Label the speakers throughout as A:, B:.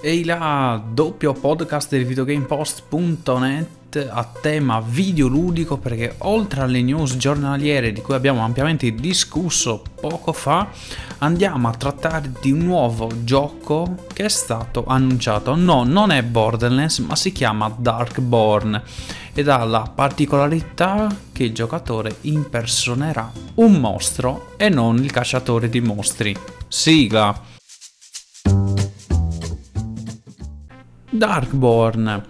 A: Ehi là, doppio podcast del videogamepost.net a tema videoludico perché oltre alle news giornaliere di cui abbiamo ampiamente discusso poco fa, andiamo a trattare di un nuovo gioco che è stato annunciato. No, non è Borderlands, ma si chiama Darkborn ed ha la particolarità che il giocatore impersonerà un mostro e non il cacciatore di mostri. Sigla! Darkborn.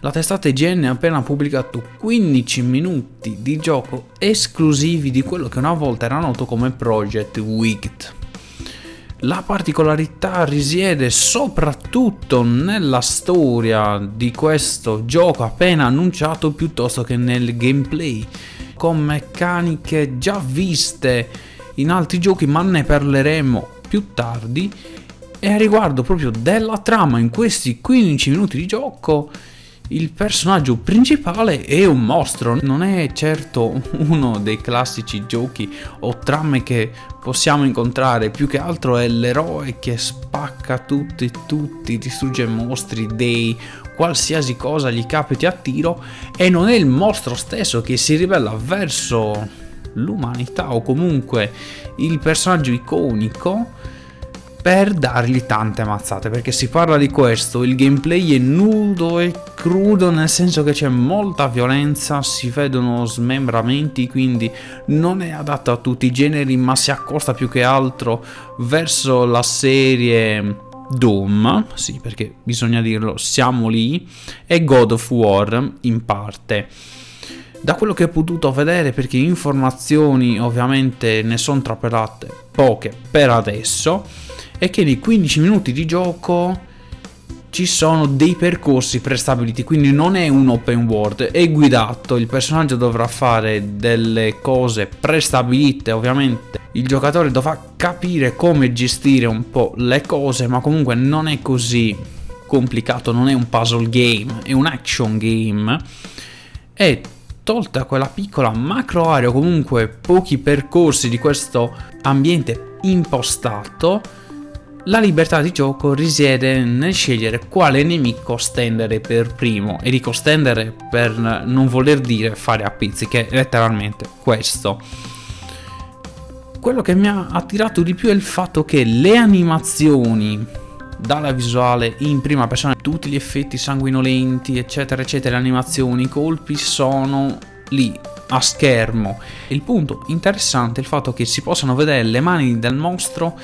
A: La testata IGN ha appena pubblicato 15 minuti di gioco esclusivi di quello che una volta era noto come Project Wicked. La particolarità risiede soprattutto nella storia di questo gioco appena annunciato piuttosto che nel gameplay, con meccaniche già viste in altri giochi ma ne parleremo più tardi e a riguardo proprio della trama in questi 15 minuti di gioco, il personaggio principale è un mostro, non è certo uno dei classici giochi o trame che possiamo incontrare, più che altro è l'eroe che spacca tutti, tutti, distrugge mostri, dei, qualsiasi cosa gli capiti a tiro. E non è il mostro stesso che si rivela verso l'umanità o comunque il personaggio iconico per dargli tante mazzate perché si parla di questo il gameplay è nudo e crudo nel senso che c'è molta violenza si vedono smembramenti quindi non è adatto a tutti i generi ma si accosta più che altro verso la serie Doom sì perché bisogna dirlo siamo lì e God of War in parte. Da quello che ho potuto vedere perché informazioni ovviamente ne sono trapelate poche per adesso è che nei 15 minuti di gioco ci sono dei percorsi prestabiliti, quindi non è un open world, è guidato, il personaggio dovrà fare delle cose prestabilite, ovviamente il giocatore dovrà capire come gestire un po' le cose, ma comunque non è così complicato, non è un puzzle game, è un action game. E tolta quella piccola macro area o comunque pochi percorsi di questo ambiente impostato, la libertà di gioco risiede nel scegliere quale nemico stendere per primo e dico stendere per non voler dire fare a pizzi, che è letteralmente questo. Quello che mi ha attirato di più è il fatto che le animazioni dalla visuale in prima persona, tutti gli effetti sanguinolenti, eccetera, eccetera, le animazioni, i colpi sono lì a schermo. Il punto interessante è il fatto che si possano vedere le mani del mostro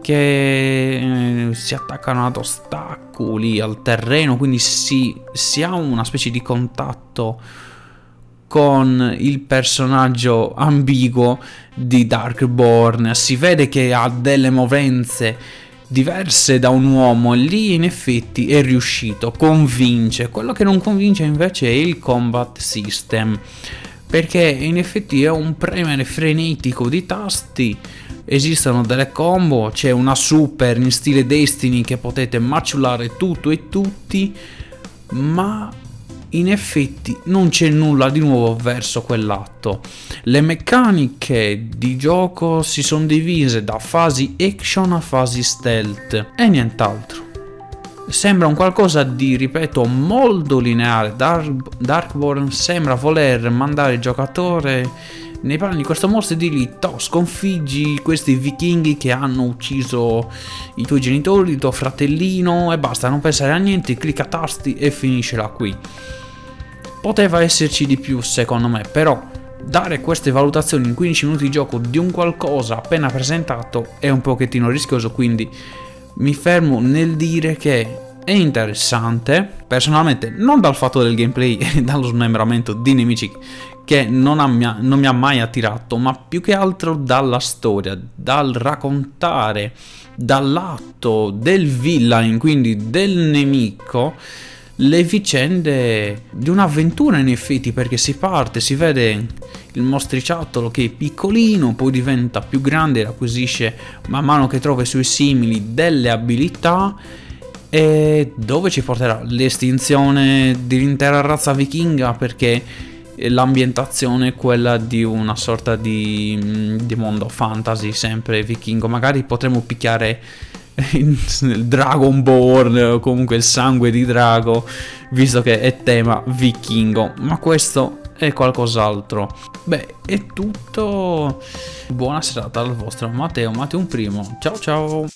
A: che eh, si attaccano ad ostacoli, al terreno, quindi si, si ha una specie di contatto con il personaggio ambiguo di Darkborn. Si vede che ha delle movenze diverse da un uomo lì in effetti è riuscito, convince. Quello che non convince invece è il combat system perché in effetti è un premere frenetico di tasti esistono delle combo c'è una super in stile Destiny che potete maciullare tutto e tutti ma in effetti non c'è nulla di nuovo verso quell'atto le meccaniche di gioco si sono divise da fasi action a fasi stealth e nient'altro sembra un qualcosa di, ripeto, molto lineare. Dark, Darkborn sembra voler mandare il giocatore nei panni di questo mostro e dirgli to, sconfiggi questi vichinghi che hanno ucciso i tuoi genitori, il tuo fratellino e basta, non pensare a niente, clicca tasti e finiscela qui. Poteva esserci di più secondo me, però dare queste valutazioni in 15 minuti di gioco di un qualcosa appena presentato è un pochettino rischioso, quindi mi fermo nel dire che è interessante, personalmente non dal fatto del gameplay e dallo smembramento di nemici che non, ha, non, mi ha mai attirato, ma più che altro dalla storia, dal raccontare, dall'atto del villain, quindi del nemico, le vicende di un'avventura in effetti, perché si parte, si vede il mostriciattolo che è piccolino, poi diventa più grande e acquisisce man mano che trova i suoi simili delle abilità e dove ci porterà l'estinzione dell'intera razza vichinga perché l'ambientazione è quella di una sorta di, di mondo fantasy sempre vichingo. Magari potremmo picchiare il Dragonborn o comunque il sangue di drago, visto che è tema vichingo, ma questo è qualcos'altro. Beh, è tutto. Buona serata al vostro Matteo, Matteo un primo. Ciao ciao.